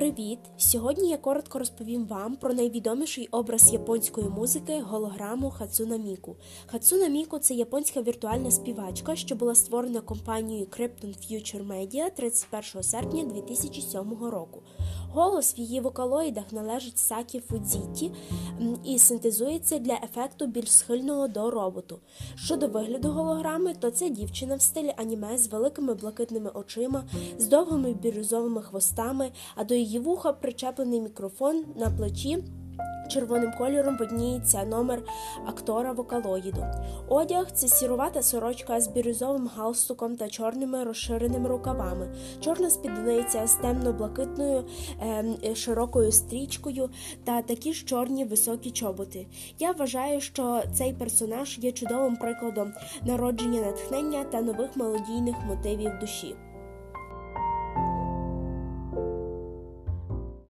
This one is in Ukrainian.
Привіт! Сьогодні я коротко розповім вам про найвідоміший образ японської музики голограму Хацуна Міку. Хацуна Міку це японська віртуальна співачка, що була створена компанією Krypton Future Media 31 серпня 2007 року. Голос в її вокалоїдах належить Сакі Фудзіті і синтезується для ефекту більш схильного до роботу. Щодо вигляду голограми, то це дівчина в стилі аніме з великими блакитними очима, з довгими бірюзовими хвостами, а до її вуха причеплений мікрофон на плечі. Червоним кольором видніється номер актора вокалоїду. Одяг це сірувата сорочка з бірюзовим галстуком та чорними розширеними рукавами, чорна спідниця з темно-блакитною е, широкою стрічкою та такі ж чорні високі чоботи. Я вважаю, що цей персонаж є чудовим прикладом народження натхнення та нових мелодійних мотивів душі.